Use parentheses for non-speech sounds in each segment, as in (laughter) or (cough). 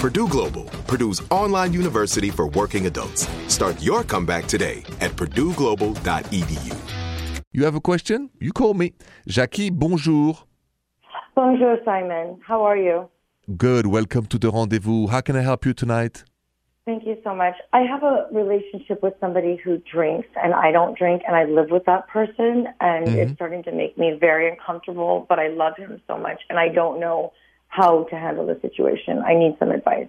Purdue Global, Purdue's online university for working adults. Start your comeback today at purdueglobal.edu. You have a question? You call me. Jackie, bonjour. Bonjour, Simon. How are you? Good. Welcome to the rendezvous. How can I help you tonight? Thank you so much. I have a relationship with somebody who drinks and I don't drink and I live with that person and mm-hmm. it's starting to make me very uncomfortable, but I love him so much and I don't know how to handle the situation. I need some advice.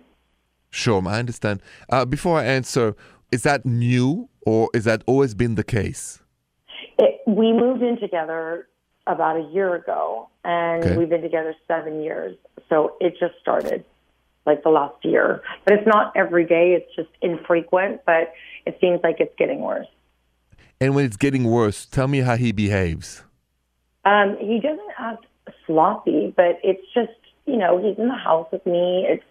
Sure, I understand. Uh, before I answer, is that new or is that always been the case? It, we moved in together about a year ago and okay. we've been together seven years. So it just started like the last year. But it's not every day, it's just infrequent, but it seems like it's getting worse. And when it's getting worse, tell me how he behaves. Um, he doesn't act sloppy, but it's just, you know, he's in the house with me. It's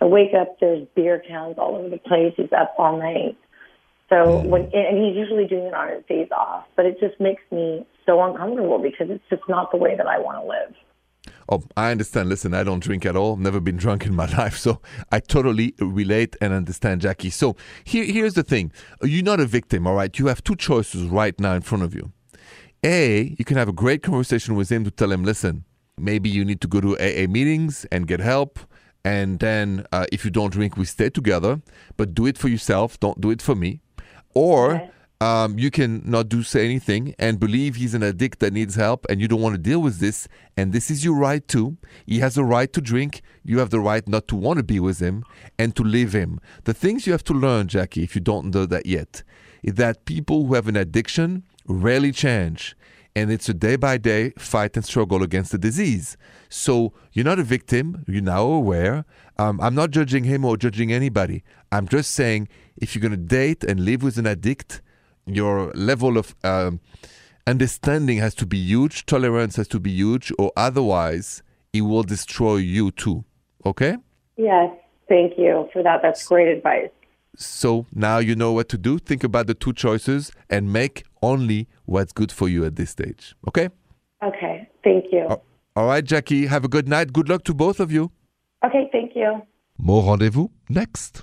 I wake up, there's beer cans all over the place. He's up all night. So mm. when and he's usually doing it on his days off, but it just makes me so uncomfortable because it's just not the way that I want to live. Oh, I understand. Listen, I don't drink at all. Never been drunk in my (laughs) life, so I totally relate and understand, Jackie. So here, here's the thing: you're not a victim, all right? You have two choices right now in front of you. A, you can have a great conversation with him to tell him, listen, maybe you need to go to AA meetings and get help. And then, uh, if you don't drink, we stay together. But do it for yourself. Don't do it for me. Or okay um, you can not do say anything and believe he's an addict that needs help and you don't want to deal with this and this is your right too he has a right to drink you have the right not to want to be with him and to leave him the things you have to learn jackie if you don't know that yet is that people who have an addiction rarely change and it's a day by day fight and struggle against the disease. So you're not a victim, you're now aware. Um, I'm not judging him or judging anybody. I'm just saying if you're going to date and live with an addict, your level of um, understanding has to be huge, tolerance has to be huge, or otherwise it will destroy you too. Okay? Yes, thank you for that. That's great advice. So now you know what to do. Think about the two choices and make only what's good for you at this stage. Okay? Okay, thank you. All right, Jackie, have a good night. Good luck to both of you. Okay, thank you. More rendezvous next.